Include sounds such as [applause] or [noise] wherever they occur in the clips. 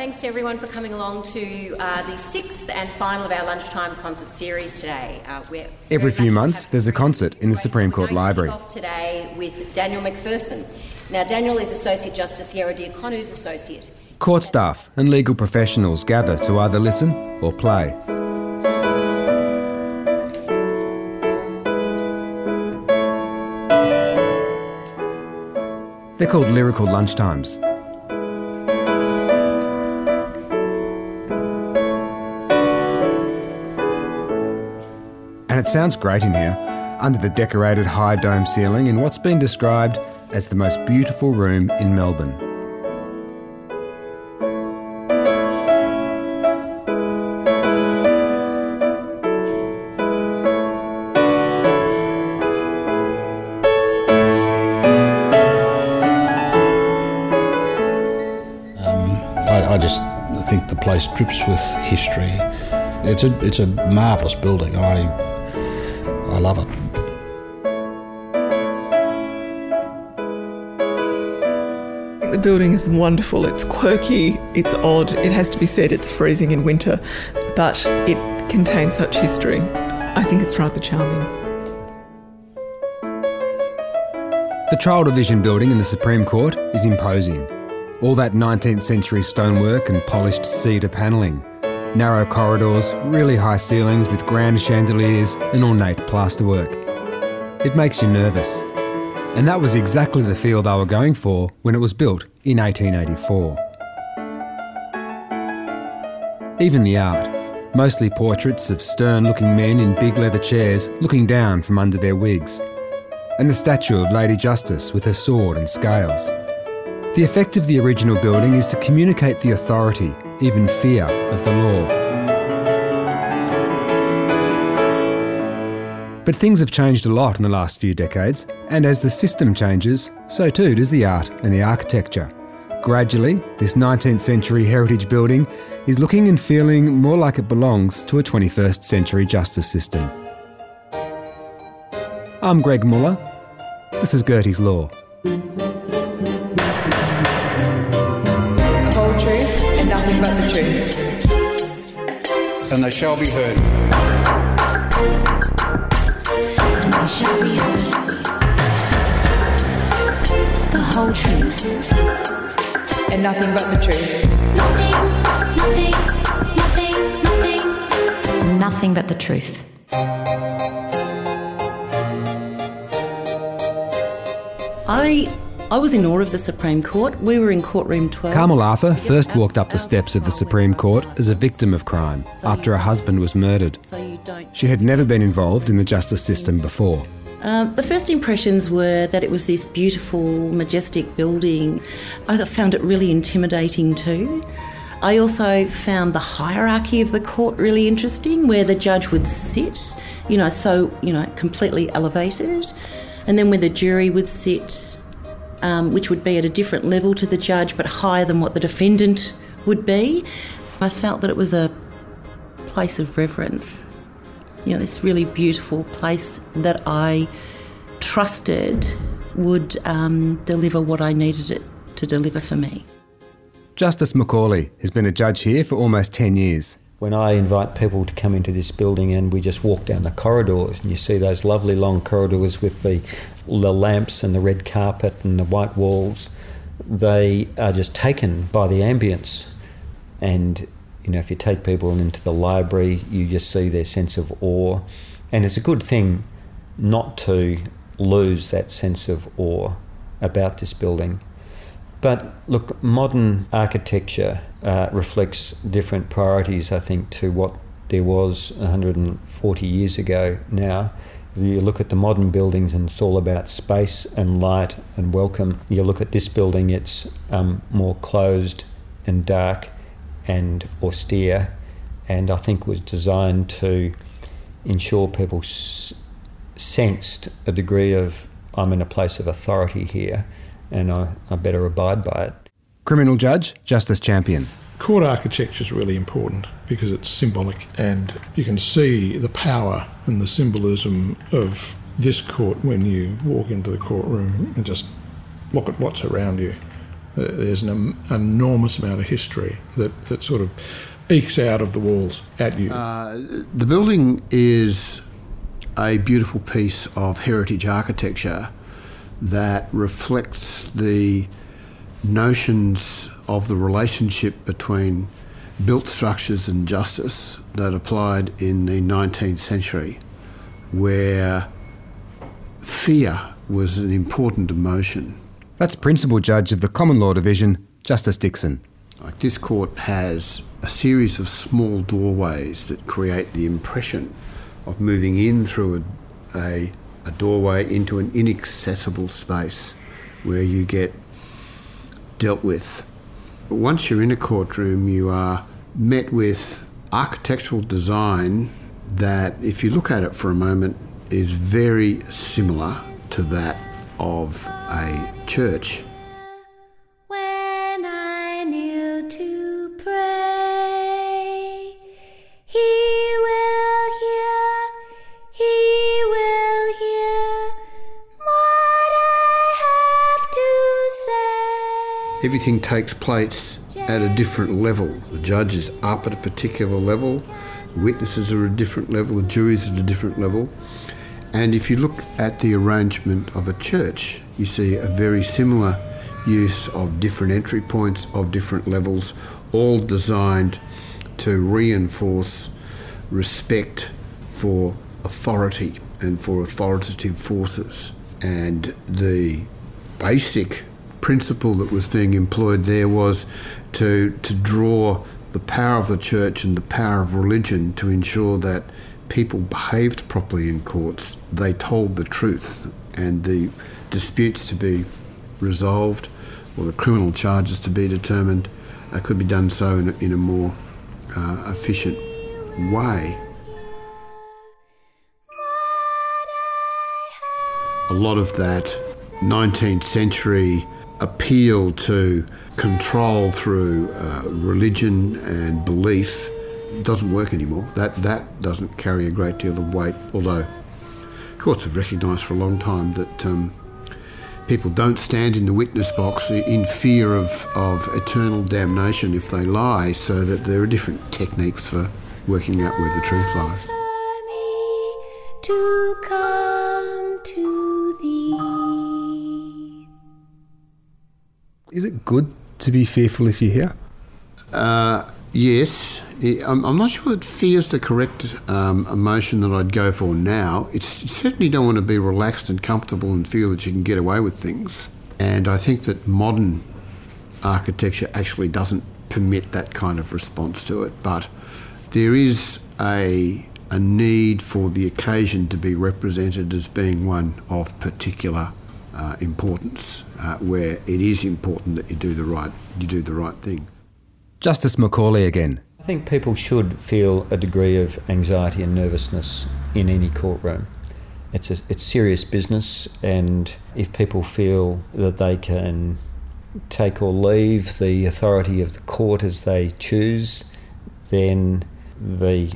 thanks to everyone for coming along to uh, the sixth and final of our lunchtime concert series today. Uh, Every few months, there's a concert in the Supreme Court Library. off today with Daniel McPherson. Now, Daniel is Associate Justice Ierodiaconou's associate. Court staff and legal professionals gather to either listen or play. They're called lyrical lunchtimes. Sounds great in here, under the decorated high dome ceiling in what's been described as the most beautiful room in Melbourne. Um, I, I just think the place drips with history. It's a it's a marvellous building. I I love it. The building is wonderful. It's quirky, it's odd. It has to be said it's freezing in winter, but it contains such history. I think it's rather charming. The Trial Division building in the Supreme Court is imposing. All that 19th century stonework and polished cedar panelling. Narrow corridors, really high ceilings with grand chandeliers and ornate plasterwork. It makes you nervous. And that was exactly the feel they were going for when it was built in 1884. Even the art, mostly portraits of stern looking men in big leather chairs looking down from under their wigs, and the statue of Lady Justice with her sword and scales. The effect of the original building is to communicate the authority, even fear, of the law. But things have changed a lot in the last few decades, and as the system changes, so too does the art and the architecture. Gradually, this 19th century heritage building is looking and feeling more like it belongs to a 21st century justice system. I'm Greg Muller. This is Gertie's Law. And they shall be heard. and they shall be heard. The whole truth. And nothing but the truth. Nothing, nothing, nothing, nothing. Nothing but the truth. I I was in awe of the Supreme Court. We were in courtroom 12. Carmel Arthur first walked up the steps of the Supreme Court as a victim of crime after her husband was murdered. So you don't. She had never been involved in the justice system before. Um, the first impressions were that it was this beautiful, majestic building. I found it really intimidating too. I also found the hierarchy of the court really interesting, where the judge would sit, you know, so, you know, completely elevated. And then where the jury would sit, um, which would be at a different level to the judge, but higher than what the defendant would be. I felt that it was a place of reverence. You know, this really beautiful place that I trusted would um, deliver what I needed it to deliver for me. Justice Macaulay has been a judge here for almost 10 years. When I invite people to come into this building and we just walk down the corridors and you see those lovely long corridors with the, the lamps and the red carpet and the white walls, they are just taken by the ambience. And, you know, if you take people into the library, you just see their sense of awe. And it's a good thing not to lose that sense of awe about this building. But look, modern architecture uh, reflects different priorities, I think, to what there was 140 years ago now. You look at the modern buildings and it's all about space and light and welcome. You look at this building, it's um, more closed and dark and austere, and I think was designed to ensure people s- sensed a degree of I'm in a place of authority here and I, I better abide by it. Criminal judge, Justice Champion. Court architecture is really important because it's symbolic and you can see the power and the symbolism of this court when you walk into the courtroom and just look at what's around you. Uh, There's an enormous amount of history that, that sort of ekes out of the walls at you. Uh, the building is a beautiful piece of heritage architecture that reflects the notions of the relationship between built structures and justice that applied in the 19th century, where fear was an important emotion. That's Principal Judge of the Common Law Division, Justice Dixon. Like this court has a series of small doorways that create the impression of moving in through a, a, a doorway into an inaccessible space where you get dealt with. But once you're in a courtroom, you are met with architectural design that, if you look at it for a moment, is very similar to that of a church. Everything takes place at a different level. The judge is up at a particular level, witnesses are at a different level, the jury's at a different level. And if you look at the arrangement of a church, you see a very similar use of different entry points of different levels, all designed to reinforce respect for authority and for authoritative forces. And the basic principle that was being employed there was to, to draw the power of the church and the power of religion to ensure that people behaved properly in courts, they told the truth, and the disputes to be resolved or the criminal charges to be determined uh, could be done so in a, in a more uh, efficient way. A lot of that 19th century appeal to control through uh, religion and belief doesn't work anymore. That that doesn't carry a great deal of weight. Although courts have recognised for a long time that um, people don't stand in the witness box in fear of, of eternal damnation if they lie. So that there are different techniques for working out where the truth lies. Is it good to be fearful if you're here? Uh, yes, I'm not sure that fear is the correct um, emotion that I'd go for now. It's you certainly don't want to be relaxed and comfortable and feel that you can get away with things. And I think that modern architecture actually doesn't permit that kind of response to it. But there is a a need for the occasion to be represented as being one of particular uh, importance, uh, where it is important that you do the right you do the right thing. Justice Macaulay again. I think people should feel a degree of anxiety and nervousness in any courtroom. It's a, it's serious business, and if people feel that they can take or leave the authority of the court as they choose, then the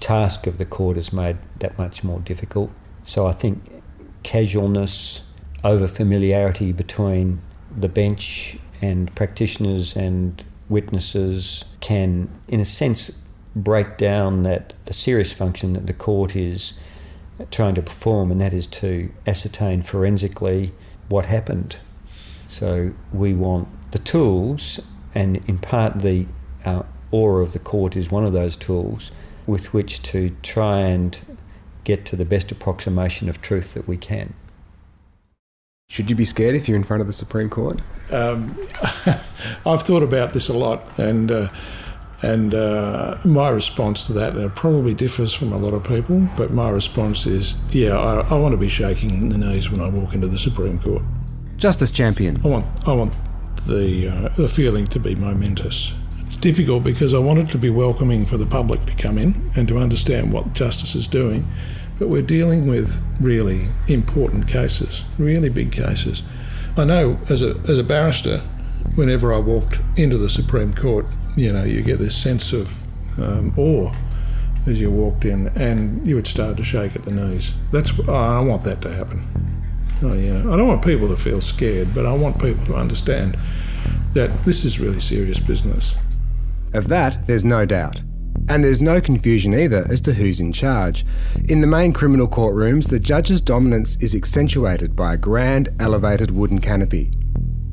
task of the court is made that much more difficult. So I think casualness, over familiarity between the bench and practitioners and witnesses can, in a sense, break down that serious function that the court is trying to perform, and that is to ascertain forensically what happened. So we want the tools, and in part the uh, aura of the court is one of those tools with which to try and get to the best approximation of truth that we can. Should you be scared if you're in front of the Supreme Court? Um, [laughs] I've thought about this a lot, and uh, and uh, my response to that, and it probably differs from a lot of people, but my response is, yeah, I, I want to be shaking the knees when I walk into the Supreme Court. Justice Champion. I want I want the uh, the feeling to be momentous. It's difficult because I want it to be welcoming for the public to come in and to understand what justice is doing, but we're dealing with really important cases, really big cases. I know as a as a barrister, whenever I walked into the Supreme Court, you know, you get this sense of um, awe as you walked in, and you would start to shake at the knees. That's I want that to happen. I, you know, I don't want people to feel scared, but I want people to understand that this is really serious business. Of that, there's no doubt. And there's no confusion either as to who's in charge. In the main criminal courtrooms, the judge's dominance is accentuated by a grand, elevated wooden canopy.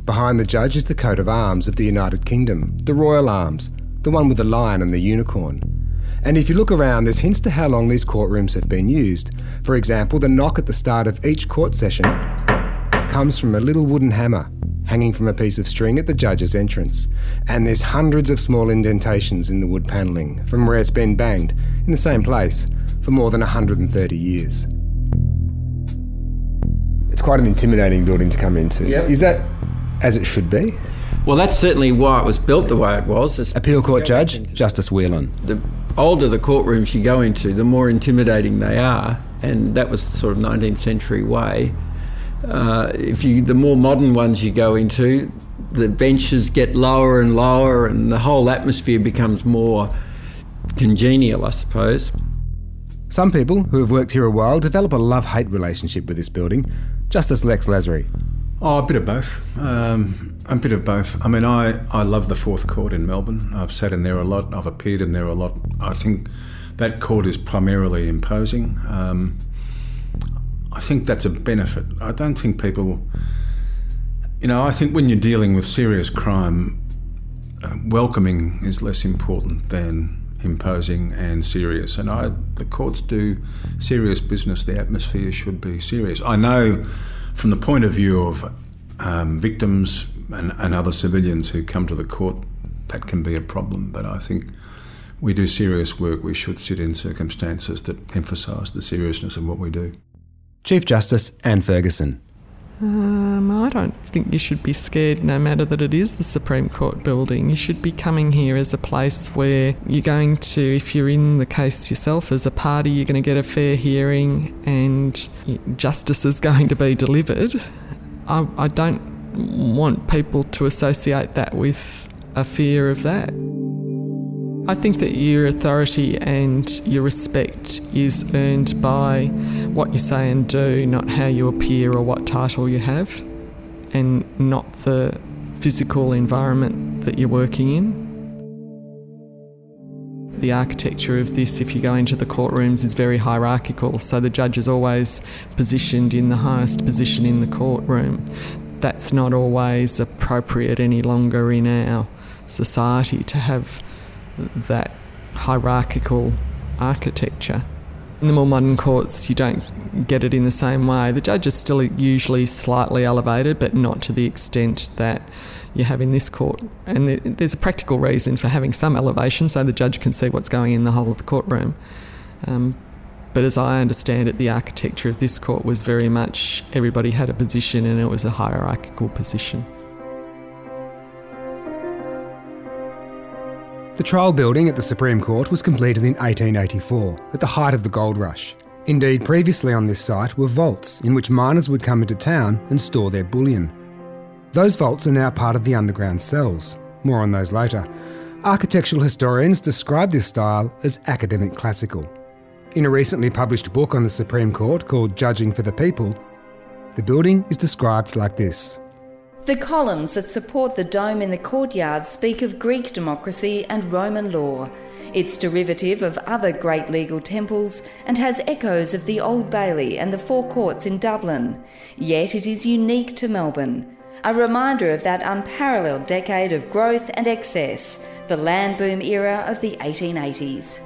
Behind the judge is the coat of arms of the United Kingdom, the Royal Arms, the one with the lion and the unicorn. And if you look around, there's hints to how long these courtrooms have been used. For example, the knock at the start of each court session comes from a little wooden hammer hanging from a piece of string at the judge's entrance. And there's hundreds of small indentations in the wood panelling from where it's been banged in the same place for more than 130 years. It's quite an intimidating building to come into. Yep. Is that as it should be? Well, that's certainly why it was built the way it was. It's Appeal Court Judge Justice Whelan. the older the courtrooms you go into, the more intimidating they are, and that was the sort of 19th century way. Uh, if you, the more modern ones you go into, the benches get lower and lower, and the whole atmosphere becomes more congenial, I suppose. Some people who have worked here a while develop a love hate relationship with this building. Justice Lex Lasry. Oh, a bit of both. Um, a bit of both. I mean, I, I love the fourth court in Melbourne. I've sat in there a lot. I've appeared in there a lot. I think that court is primarily imposing. Um, I think that's a benefit. I don't think people, you know, I think when you're dealing with serious crime, uh, welcoming is less important than imposing and serious. And I, the courts do serious business. The atmosphere should be serious. I know from the point of view of um, victims and, and other civilians who come to the court, that can be a problem. But I think we do serious work. We should sit in circumstances that emphasise the seriousness of what we do. Chief Justice Anne Ferguson. Um, I don't think you should be scared no matter that it is the Supreme Court building. You should be coming here as a place where you're going to, if you're in the case yourself as a party, you're going to get a fair hearing and justice is [laughs] going to be delivered. I, I don't want people to associate that with a fear of that. I think that your authority and your respect is earned by what you say and do, not how you appear or what title you have, and not the physical environment that you're working in. The architecture of this, if you go into the courtrooms, is very hierarchical, so the judge is always positioned in the highest position in the courtroom. That's not always appropriate any longer in our society to have that hierarchical architecture. In the more modern courts, you don't get it in the same way. The judge is still usually slightly elevated, but not to the extent that you have in this court. And there's a practical reason for having some elevation so the judge can see what's going in the whole of the courtroom. Um, but as I understand it, the architecture of this court was very much everybody had a position and it was a hierarchical position. The trial building at the Supreme Court was completed in 1884, at the height of the gold rush. Indeed, previously on this site were vaults in which miners would come into town and store their bullion. Those vaults are now part of the underground cells. More on those later. Architectural historians describe this style as academic classical. In a recently published book on the Supreme Court called Judging for the People, the building is described like this. The columns that support the dome in the courtyard speak of Greek democracy and Roman law. It's derivative of other great legal temples and has echoes of the Old Bailey and the Four Courts in Dublin. Yet it is unique to Melbourne. A reminder of that unparalleled decade of growth and excess, the land boom era of the 1880s.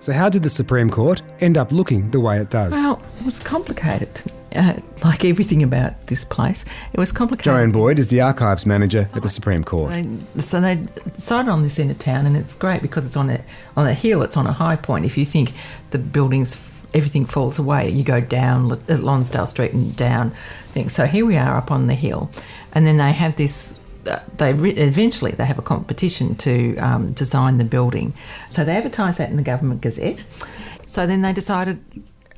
So, how did the Supreme Court end up looking the way it does? Well, it was complicated. Uh, like everything about this place, it was complicated. Joanne Boyd is the archives manager at the Supreme Court. They, so they decided on this of town, and it's great because it's on a on a hill. It's on a high point. If you think the buildings, everything falls away, you go down at Lonsdale Street and down. Things. So here we are up on the hill, and then they have this they re- eventually they have a competition to um, design the building. So they advertised that in the government gazette. So then they decided.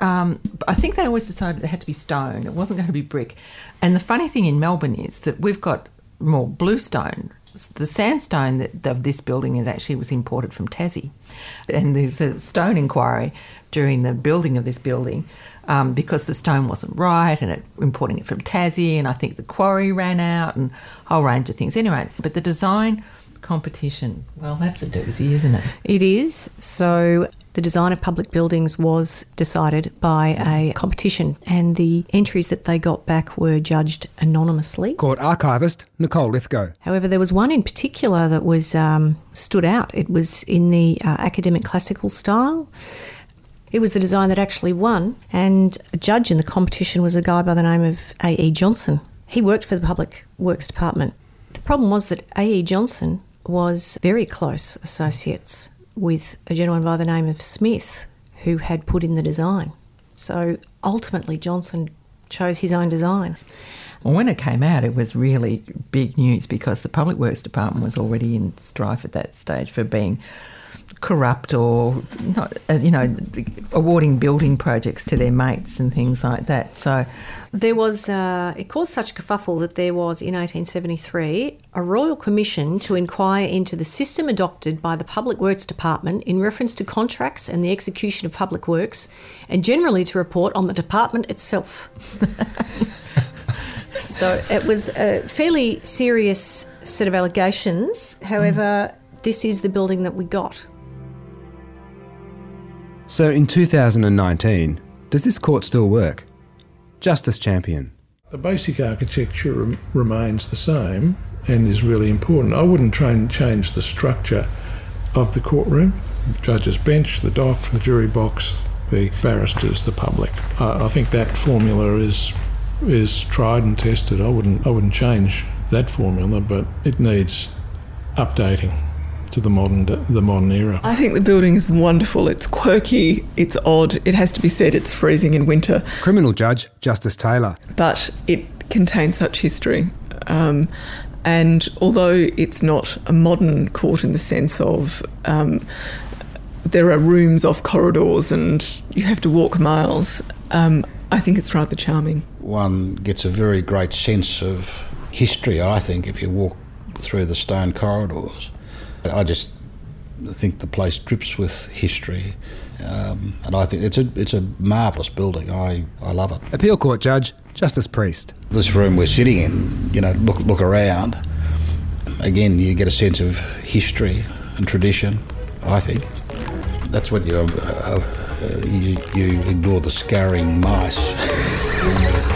Um, I think they always decided it had to be stone. It wasn't going to be brick. And the funny thing in Melbourne is that we've got more bluestone the sandstone that, of this building is actually was imported from Tassie, and there's a stone inquiry during the building of this building um, because the stone wasn't right, and it, importing it from Tassie, and I think the quarry ran out, and a whole range of things. Anyway, but the design competition, well, that's a doozy, isn't it? It is. So the design of public buildings was decided by a competition, and the entries that they got back were judged anonymously. Court archivist Nicole Lithgow. However, there was one in particular that was um, stood out. It was in the uh, academic classical style. It was the design that actually won, and a judge in the competition was a guy by the name of A.E. Johnson. He worked for the Public Works Department. The problem was that A.E. Johnson was very close associates with a gentleman by the name of Smith who had put in the design. So ultimately, Johnson chose his own design. Well, when it came out, it was really big news because the Public Works Department was already in strife at that stage for being corrupt or not, uh, you know, awarding building projects to their mates and things like that. So there was uh, it caused such kerfuffle that there was in 1873 a royal commission to inquire into the system adopted by the Public Works Department in reference to contracts and the execution of public works, and generally to report on the department itself. [laughs] so it was a fairly serious set of allegations. However. Mm. This is the building that we got. So in 2019, does this court still work? Justice Champion. The basic architecture rem- remains the same and is really important. I wouldn't try and change the structure of the courtroom, judge's bench, the dock, the jury box, the barristers, the public. I, I think that formula is is tried and tested. I wouldn't I wouldn't change that formula, but it needs updating to the modern the modern era. I think the building is wonderful. It's quirky. It's odd. It has to be said. It's freezing in winter. Criminal judge Justice Taylor. But it contains such history. Um, and although it's not a modern court in the sense of um, there are rooms off corridors and you have to walk miles, um, I think it's rather charming. One gets a very great sense of history, I think, if you walk through the stone corridors. I just think the place drips with history, um, and I think it's a it's a marvellous building. I, I love it. Appeal Court Judge Justice Priest. This room we're sitting in, you know, look look around. Again, you get a sense of history and tradition. I think that's what you uh, uh, you, you ignore the scurrying mice. [laughs]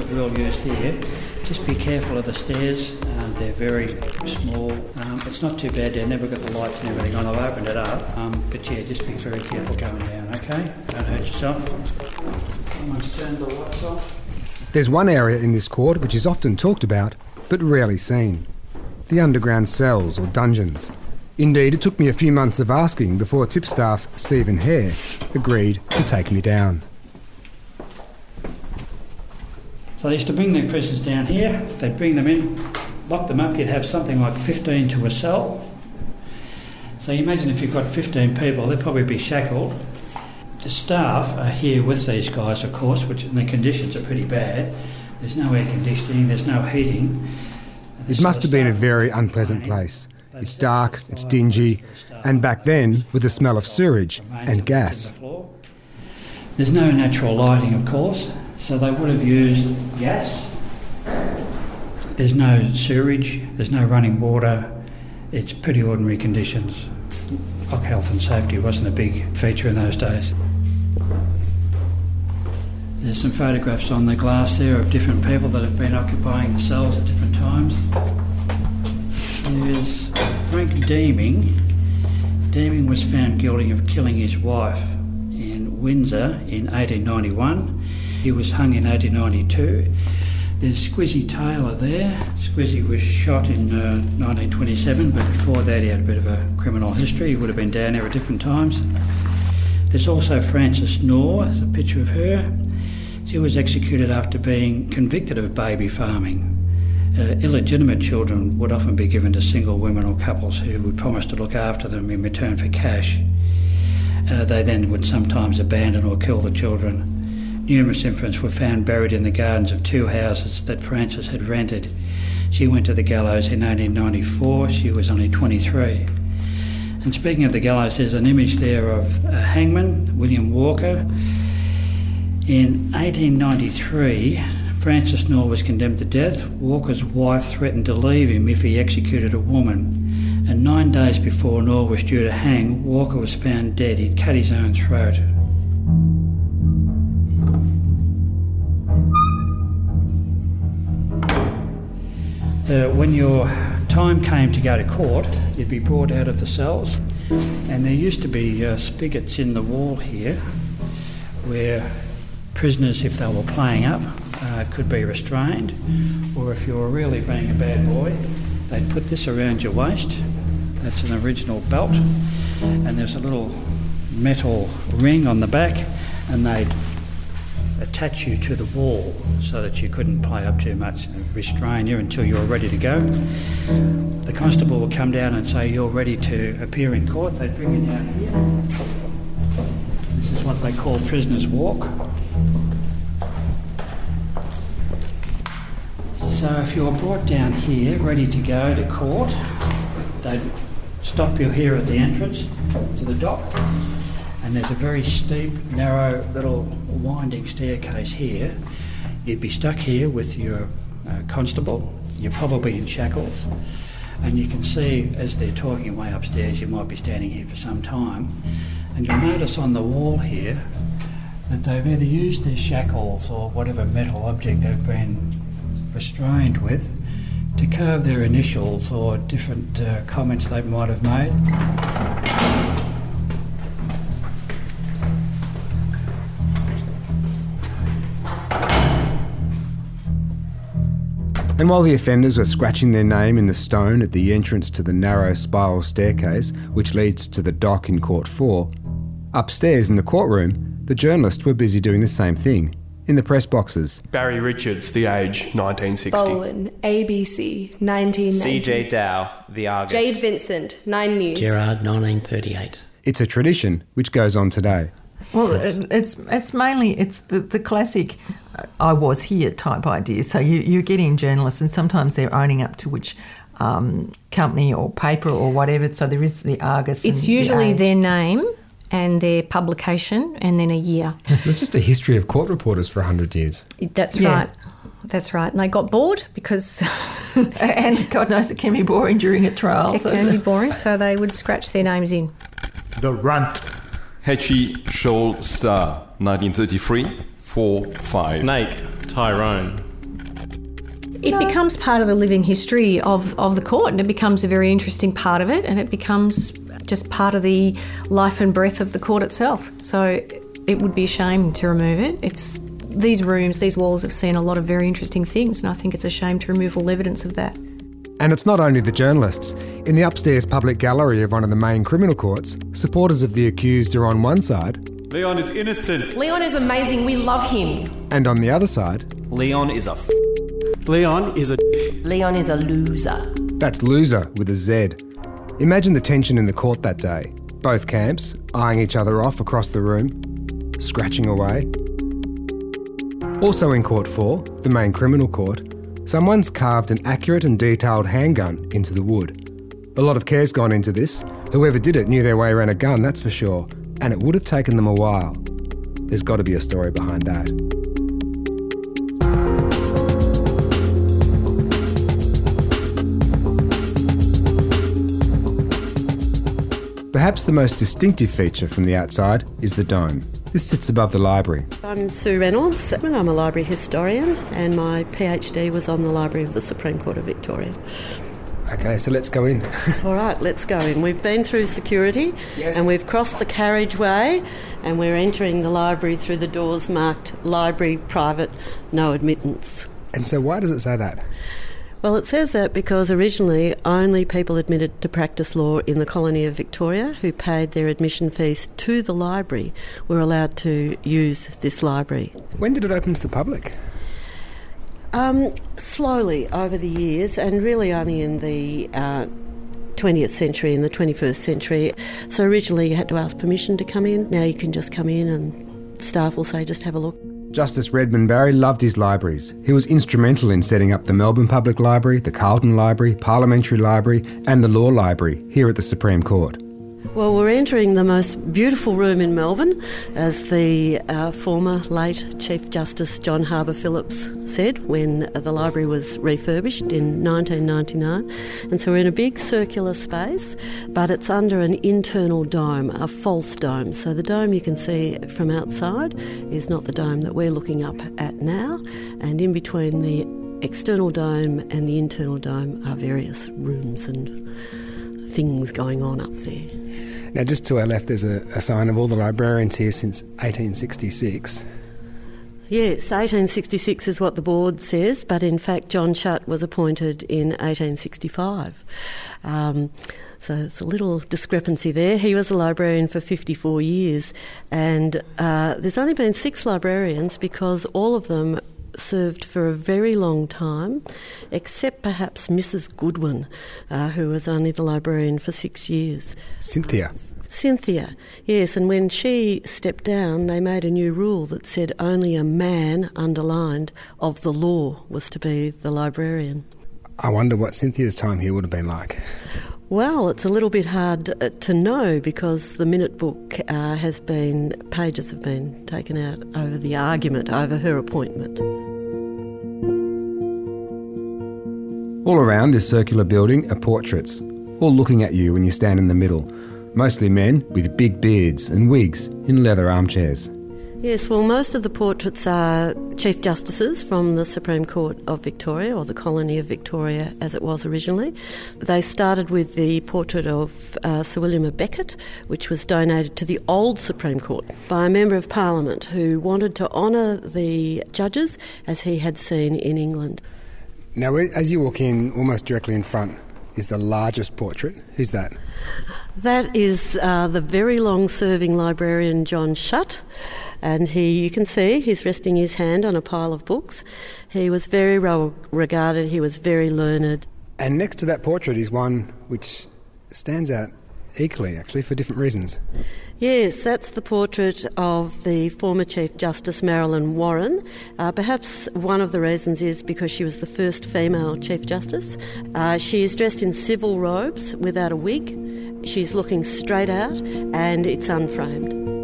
that we'll use here. Just be careful of the stairs. Um, they're very small. Um, it's not too bad. They've never got the lights and everything on. I've opened it up. Um, but yeah, just be very careful going down, okay? Don't hurt yourself. Someone's turned the lights off. There's one area in this court which is often talked about, but rarely seen the underground cells or dungeons. Indeed, it took me a few months of asking before tipstaff Stephen Hare agreed to take me down. So they used to bring their prisoners down here, they'd bring them in, lock them up, you'd have something like 15 to a cell. So you imagine if you've got 15 people, they'd probably be shackled. The staff are here with these guys, of course, which and the conditions are pretty bad. There's no air conditioning, there's no heating. It must have been a very unpleasant place. It's dark, it's dingy, and back then, with the smell of sewage and gas. There's no natural lighting, of course. So they would have used gas. There's no sewage, there's no running water. It's pretty ordinary conditions. Like health and safety wasn't a big feature in those days. There's some photographs on the glass there of different people that have been occupying the cells at different times. There's Frank Deeming. Deeming was found guilty of killing his wife in Windsor in 1891 he was hung in 1892. There's Squizzy Taylor there. Squizzy was shot in uh, 1927, but before that he had a bit of a criminal history. He would have been down there at different times. There's also Frances Knorr, there's a picture of her. She was executed after being convicted of baby farming. Uh, illegitimate children would often be given to single women or couples who would promise to look after them in return for cash. uh, they then would sometimes abandon or kill the children. Numerous infants were found buried in the gardens of two houses that Frances had rented. She went to the gallows in 1894, she was only 23. And speaking of the gallows, there's an image there of a hangman, William Walker. In 1893, Frances Knorr was condemned to death. Walker's wife threatened to leave him if he executed a woman. And nine days before Knorr was due to hang, Walker was found dead. He'd cut his own throat. Uh, when your time came to go to court, you'd be brought out of the cells, and there used to be uh, spigots in the wall here where prisoners, if they were playing up, uh, could be restrained, or if you were really being a bad boy, they'd put this around your waist. That's an original belt, and there's a little metal ring on the back, and they'd attach you to the wall so that you couldn't play up too much and restrain you until you were ready to go. The constable would come down and say, You're ready to appear in court. They'd bring you down here. This is what they call prisoner's walk. So if you were brought down here, ready to go to court, they'd stop you here at the entrance to the dock and there's a very steep, narrow little winding staircase here. You'd be stuck here with your uh, constable. You're probably in shackles, and you can see as they're talking way upstairs, you might be standing here for some time. And you'll notice on the wall here that they've either used their shackles or whatever metal object they've been restrained with to carve their initials or different uh, comments they might have made. And while the offenders were scratching their name in the stone at the entrance to the narrow spiral staircase which leads to the dock in Court 4, upstairs in the courtroom, the journalists were busy doing the same thing in the press boxes. Barry Richards, The Age, 1960. Boland, ABC, 1990. CJ Dow, The Argus. Jade Vincent, Nine News. Gerard, 1938. It's a tradition which goes on today. Well, it's it's mainly it's the the classic uh, "I was here" type idea. So you you're getting journalists, and sometimes they're owning up to which um, company or paper or whatever. So there is the Argus. It's and the usually Age. their name and their publication and then a year. [laughs] There's just a history of court reporters for 100 years. That's Yeah. right. That's right. And they got bored because. [laughs] and God knows it can be boring during a trial. It so- can be [laughs] boring, so they would scratch their names in. The Runt. Hetchy Shoal Star, 1933, 4 5. Snake, Tyrone. It becomes part of the living history of, of the court, and it becomes a very interesting part of it, and it becomes just part of the life and breath of the court itself. So it would be a shame to remove it. It's these rooms, these walls have seen a lot of very interesting things, and I think it's a shame to remove all evidence of that. And it's not only the journalists. In the upstairs public gallery of one of the main criminal courts, supporters of the accused are on one side, Leon is innocent. Leon is amazing. We love him. and on the other side, Leon is a f. Leon is a Leon is a loser. that's loser with a Z. Imagine the tension in the court that day. Both camps eyeing each other off across the room, scratching away. Also in Court 4, the main criminal court, someone's carved an accurate and detailed handgun into the wood. A lot of care's gone into this. Whoever did it knew their way around a gun, that's for sure. And it would have taken them a while. There's got to be a story behind that. Perhaps the most distinctive feature from the outside is the dome. This sits above the library. I'm Sue Reynolds. and I'm a library historian, and my PhD was on the Library of the Supreme Court of Victoria. Okay, so let's go in. [laughs] All right, let's go in. We've been through security, yes. and we've crossed the carriageway, and we're entering the library through the doors marked Library Private, No Admittance. And so, why does it say that? Well, it says that because originally only people admitted to practice law in the colony of Victoria who paid their admission fees to the library were allowed to use this library. When did it open to the public? Um, slowly over the years, and really only in the uh, 20th century and the 21st century. So originally you had to ask permission to come in. Now you can just come in and staff will say, just have a look. Justice Redmond Barry loved his libraries. He was instrumental in setting up the Melbourne Public Library, the Carlton Library, Parliamentary Library, and the Law Library here at the Supreme Court. Well, we're entering the most beautiful room in Melbourne, as the uh, former late Chief Justice John Harber Phillips said when the library was refurbished in 1999. And so we're in a big circular space, but it's under an internal dome, a false dome. So the dome you can see from outside is not the dome that we're looking up at now, and in between the external dome and the internal dome are various rooms and things going on up there. Now, just to our left, there's a, a sign of all the librarians here since 1866. Yes, 1866 is what the board says, but in fact, John Shutt was appointed in 1865. Um, so it's a little discrepancy there. He was a librarian for 54 years, and uh, there's only been six librarians because all of them served for a very long time, except perhaps Mrs. Goodwin, uh, who was only the librarian for six years. Cynthia. Cynthia, yes, and when she stepped down, they made a new rule that said only a man, underlined, of the law was to be the librarian. I wonder what Cynthia's time here would have been like. Well, it's a little bit hard uh, to know because the minute book uh, has been, pages have been taken out over the argument over her appointment. All around this circular building are portraits, all looking at you when you stand in the middle. Mostly men with big beards and wigs in leather armchairs. Yes, well, most of the portraits are Chief Justices from the Supreme Court of Victoria, or the Colony of Victoria as it was originally. They started with the portrait of uh, Sir William à Becket, which was donated to the old Supreme Court by a Member of Parliament who wanted to honour the judges as he had seen in England. Now, as you walk in, almost directly in front is the largest portrait. Who's that? That is uh, the very long serving librarian John Shutt. And he, you can see, he's resting his hand on a pile of books. He was very well regarded, he was very learned. And next to that portrait is one which stands out equally, actually, for different reasons. Yes, that's the portrait of the former Chief Justice Marilyn Warren. Uh, perhaps one of the reasons is because she was the first female Chief Justice. Uh, she is dressed in civil robes without a wig. She's looking straight out and it's unframed.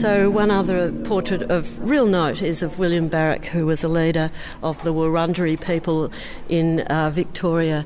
So, one other portrait of real note is of William Barak, who was a leader of the Wurundjeri people in uh, Victoria.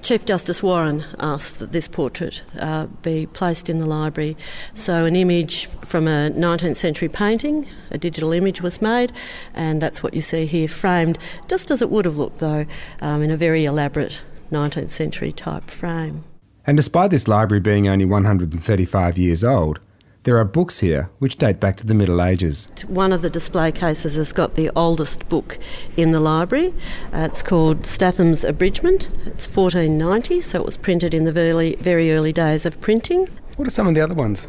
Chief Justice Warren asked that this portrait uh, be placed in the library. So, an image from a 19th century painting, a digital image was made, and that's what you see here framed, just as it would have looked, though, um, in a very elaborate 19th century type frame. And despite this library being only 135 years old, there are books here which date back to the Middle Ages. One of the display cases has got the oldest book in the library. Uh, it's called Statham's Abridgment. It's 1490, so it was printed in the very, very early days of printing. What are some of the other ones?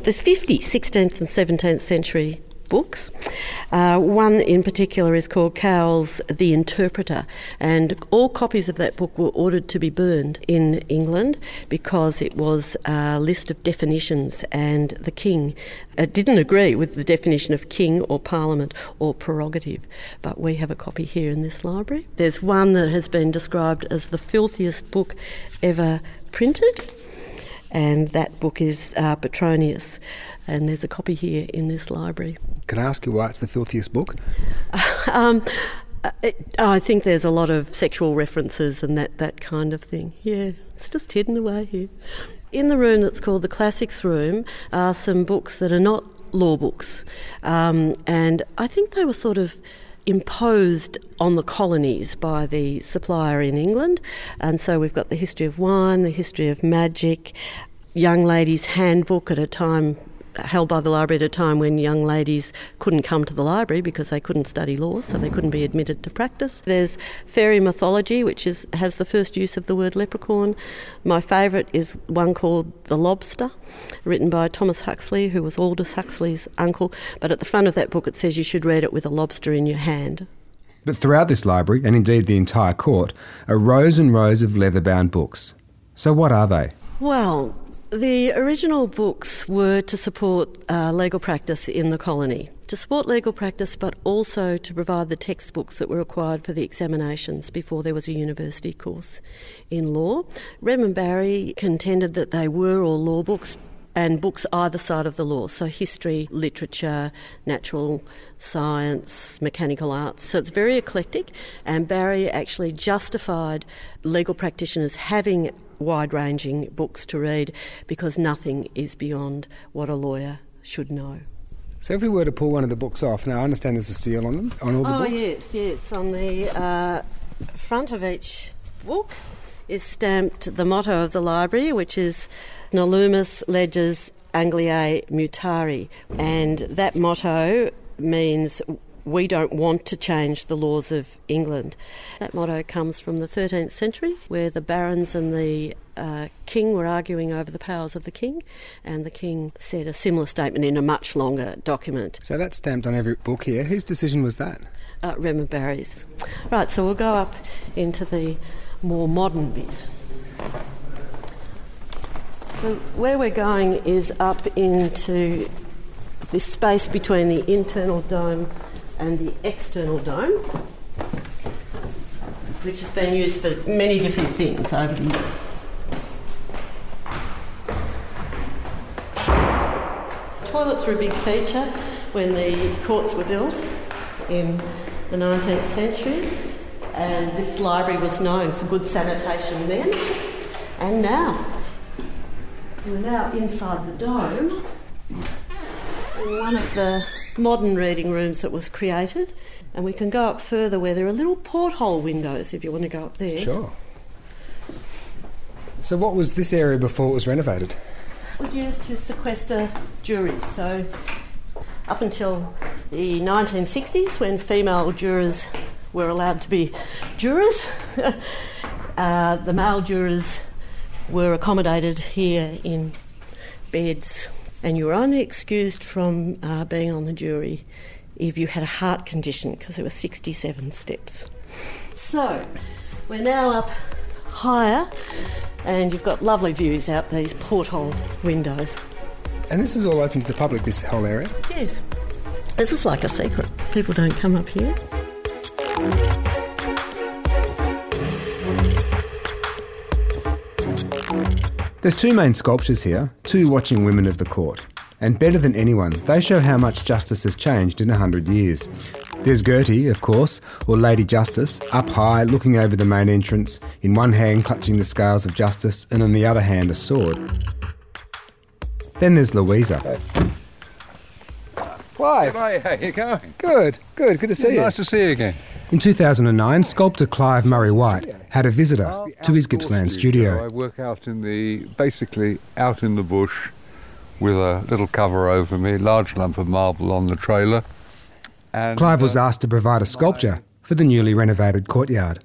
There's 50 16th and 17th century books. Uh, one in particular is called Cowell's The Interpreter, and all copies of that book were ordered to be burned in England because it was a list of definitions, and the king uh, didn't agree with the definition of king or parliament or prerogative. But we have a copy here in this library. There's one that has been described as the filthiest book ever printed and that book is uh, Petronius, and there's a copy here in this library. Can I ask you why it's the filthiest book? [laughs] um, it, I think there's a lot of sexual references and that, that kind of thing. Yeah, it's just hidden away here. In the room that's called the Classics Room are some books that are not law books, um, and I think they were sort of imposed on the colonies by the supplier in England. And so we've got the history of wine, the history of magic, young ladies' handbook at a time held by the library at a time when young ladies couldn't come to the library because they couldn't study law, so they couldn't be admitted to practice. There's fairy mythology, which is has the first use of the word leprechaun. My favourite is one called The Lobster, written by Thomas Huxley, who was Aldous Huxley's uncle. But at the front of that book, it says you should read it with a lobster in your hand. But throughout this library, and indeed the entire court, are rows and rows of leather bound books. So, what are they? Well, the original books were to support uh, legal practice in the colony, to support legal practice, but also to provide the textbooks that were required for the examinations before there was a university course in law. Redmond Barry contended that they were all law books and books either side of the law, so history, literature, natural science, mechanical arts. So it's very eclectic, and Barry actually justified legal practitioners having wide ranging books to read because nothing is beyond what a lawyer should know. So, if we were to pull one of the books off, now I understand there's a seal on them, on all the oh, books? yes, yes. On the uh, front of each book is stamped the motto of the library, which is Nolumus Leges Angliae Mutari. And that motto means we don't want to change the laws of England. That motto comes from the 13th century, where the barons and the uh, king were arguing over the powers of the king, and the king said a similar statement in a much longer document. So that's stamped on every book here. Whose decision was that? Uh, Redmond Barry's. Right, so we'll go up into the more modern bit. So where we're going is up into this space between the internal dome and the external dome, which has been used for many different things over the years. Toilets were a big feature when the courts were built in the 19th century, and this library was known for good sanitation then and now. So we're now inside the dome one of the modern reading rooms that was created, and we can go up further where there are little porthole windows if you want to go up there. Sure. So, what was this area before it was renovated? It was used to sequester juries. So, up until the 1960s, when female jurors were allowed to be jurors, [laughs] uh, the male jurors were accommodated here in beds, and you were only excused from uh, being on the jury if you had a heart condition, because there were 67 steps. So, we're now up higher, and you've got lovely views out these porthole windows. And this is all open to the public, this whole area? Yes. This is like a secret. People don't come up here. There's two main sculptures here, two watching women of the court. And better than anyone, they show how much justice has changed in a hundred years. There's Gertie, of course, or Lady Justice, up high, looking over the main entrance, in one hand clutching the scales of justice, and in the other hand a sword. Then there's Louisa. Clive. Hey, how you going? Good, good, good to see you. Nice to see you again. In 2009, sculptor Clive Murray White had a visitor to his Gippsland I studio. I work out in the, basically out in the bush with a little cover over me, large lump of marble on the trailer. And, Clive was uh, asked to provide a sculpture for the newly renovated courtyard.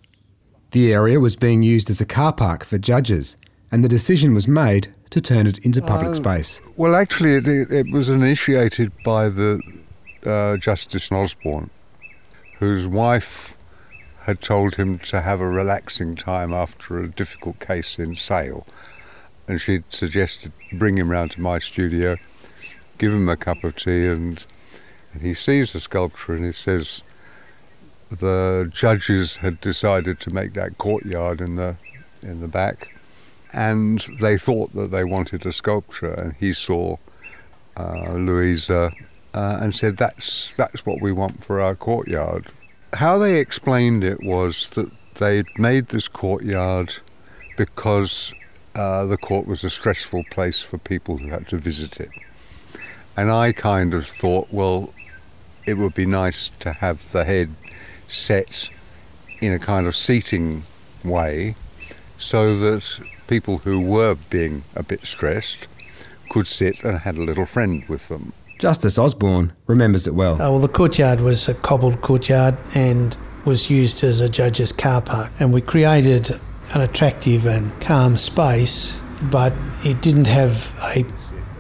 The area was being used as a car park for judges, and the decision was made to turn it into public Oh. space. Well, actually, it, it was initiated by the uh, Justice Osborne, whose wife had told him to have a relaxing time after a difficult case in Sale. And she'd suggested bring him round to my studio, give him a cup of tea, and, and he sees the sculpture and he says the judges had decided to make that courtyard in the in the back and they thought that they wanted a sculpture, and he saw uh, Louisa uh, and said, "That's that's what we want for our courtyard." How they explained it was that they'd made this courtyard because uh, the court was a stressful place for people who had to visit it, and I kind of thought, well, it would be nice to have the head set in a kind of seating way so that people who were being a bit stressed could sit and had a little friend with them. Justice Osborne remembers it well. Uh, well, the courtyard was a cobbled courtyard and was used as a judge's car park. And we created an attractive and calm space, but it didn't have a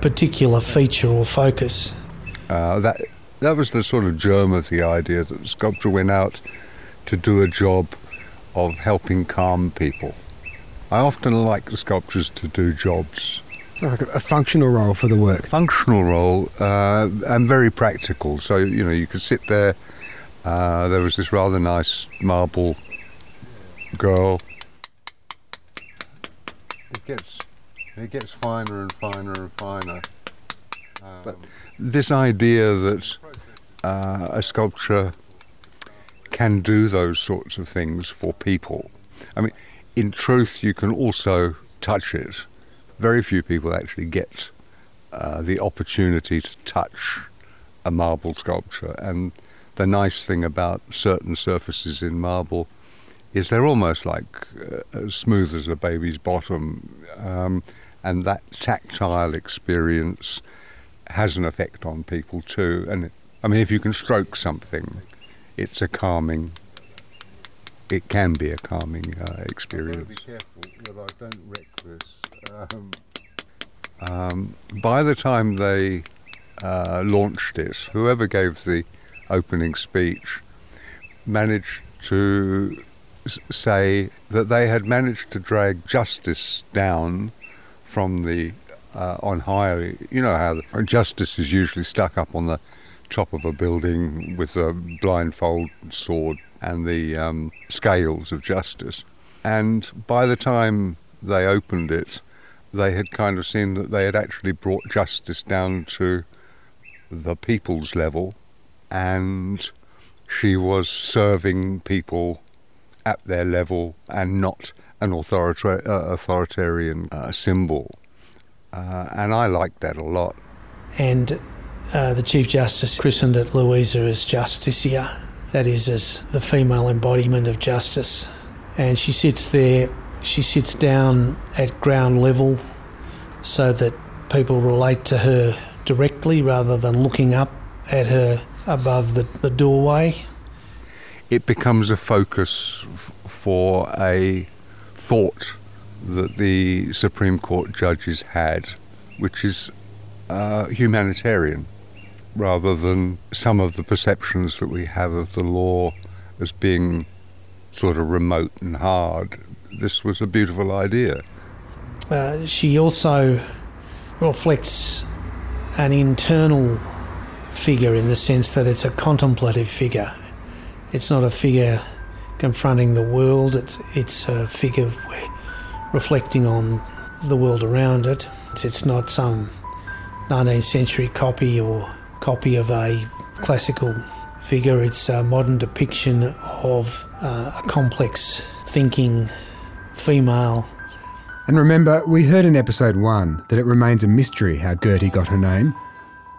particular feature or focus. Uh, that that was the sort of germ of the idea that the sculpture went out to do a job of helping calm people. I often like the sculptures to do jobs. So like a, a functional role for the work. Functional role uh, and very practical. So you know you could sit there. Uh, there was this rather nice marble girl. It gets it gets finer and finer and finer. but this idea that uh, a sculpture can do those sorts of things for people. I mean, in truth, you can also touch it. Very few people actually get uh, the opportunity to touch a marble sculpture. And the nice thing about certain surfaces in marble is they're almost like uh, as smooth as a baby's bottom. Um, and that tactile experience has an effect on people too. And I mean, if you can stroke something, it's a calming. It can be a calming uh, experience. be careful that I don't wreck this. Um, Um, by the time they uh, launched it, whoever gave the opening speech managed to say that they had managed to drag justice down from the uh, on high. You know how the, justice is usually stuck up on the top of a building with a blindfold sword and the um, scales of justice. And by the time they opened it, they had kind of seen that they had actually brought justice down to the people's level, and she was serving people at their level and not an authorita- uh, authoritarian uh, symbol. Uh, and I liked that a lot. And uh, the Chief Justice christened it Louisa as Justicia, that is, as the female embodiment of justice. And she sits there, she sits down at ground level so that people relate to her directly rather than looking up at her above the, the doorway. It becomes a focus f- for a thought that the Supreme Court judges had, which is uh, humanitarian, rather than some of the perceptions that we have of the law as being sort of remote and hard. This was a beautiful idea. Uh, she also reflects an internal figure in the sense that it's a contemplative figure. It's not a figure confronting the world, it's, it's a figure reflecting on the world around it. It's, it's not some 19th century copy or copy of a classical figure, it's a modern depiction of uh, a complex thinking female And remember, we heard in episode one that it remains a mystery how Gertie got her name,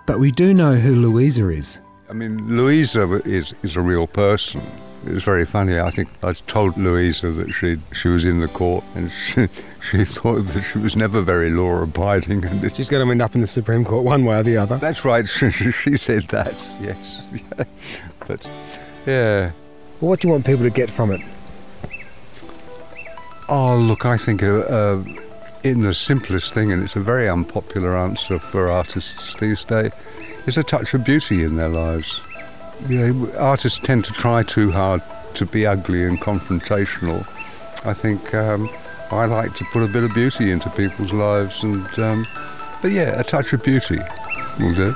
but we do know who Louisa is. I mean, Louisa is, is a real person. It was very funny. I think I told Louisa that she she was in the court, and she, [laughs] she thought that she was never very law abiding. And She's going to end up in the Supreme Court one way or the other. That's right. [laughs] She, she said that. Yes. [laughs] but yeah. Well, what do you want people to get from it? Oh, look, I think uh, uh, in the simplest thing, and it's a very unpopular answer for artists these days, is a touch of beauty in their lives. Know, artists tend to try too hard to be ugly and confrontational. I think um, I like to put a bit of beauty into people's lives, and um, but yeah, a touch of beauty will do.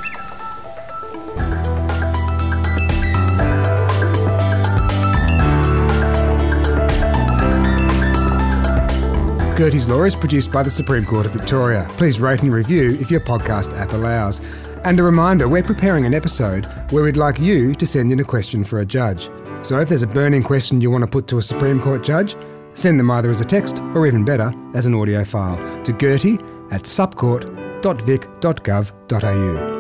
Gertie's Law is produced by the Supreme Court of Victoria. Please rate and review if your podcast app allows. And a reminder we're preparing an episode where we'd like you to send in a question for a judge. So if there's a burning question you want to put to a Supreme Court judge, send them either as a text or even better, as an audio file to Gertie at supcourt.vic.gov.au.